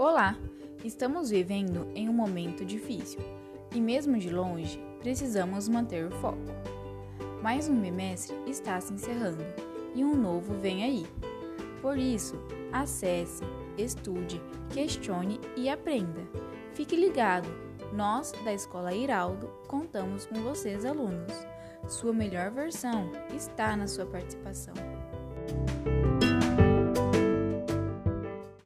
Olá! Estamos vivendo em um momento difícil e, mesmo de longe, precisamos manter o foco. Mais um bimestre está se encerrando e um novo vem aí. Por isso, acesse, estude, questione e aprenda. Fique ligado! Nós, da Escola Iraldo, contamos com vocês, alunos. Sua melhor versão está na sua participação.